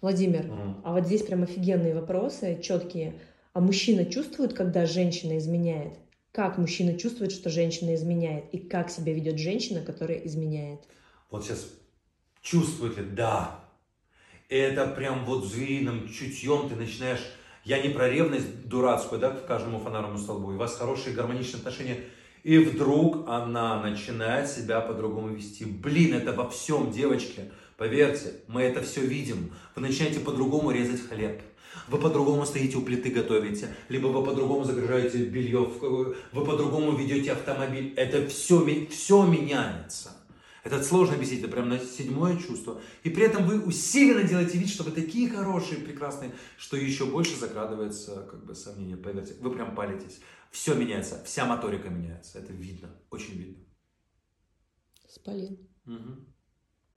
Владимир, а вот здесь прям офигенные вопросы, четкие. А мужчина чувствует, когда женщина изменяет? Как мужчина чувствует, что женщина изменяет? И как себя ведет женщина, которая изменяет? Вот сейчас чувствует ли? Да. Это прям вот звериным чутьем ты начинаешь... Я не про ревность дурацкую, да, к каждому фонарному столбу. И у вас хорошие гармоничные отношения. И вдруг она начинает себя по-другому вести. Блин, это во всем, девочки. Поверьте, мы это все видим. Вы начинаете по-другому резать хлеб. Вы по-другому стоите у плиты готовите, либо вы по-другому загружаете белье, вы по-другому ведете автомобиль. Это все, все меняется. Это сложно объяснить, это прям на седьмое чувство. И при этом вы усиленно делаете вид, что вы такие хорошие, прекрасные, что еще больше закрадывается как бы сомнение. Поверьте, вы прям палитесь. Все меняется, вся моторика меняется. Это видно, очень видно. Спалил. Угу.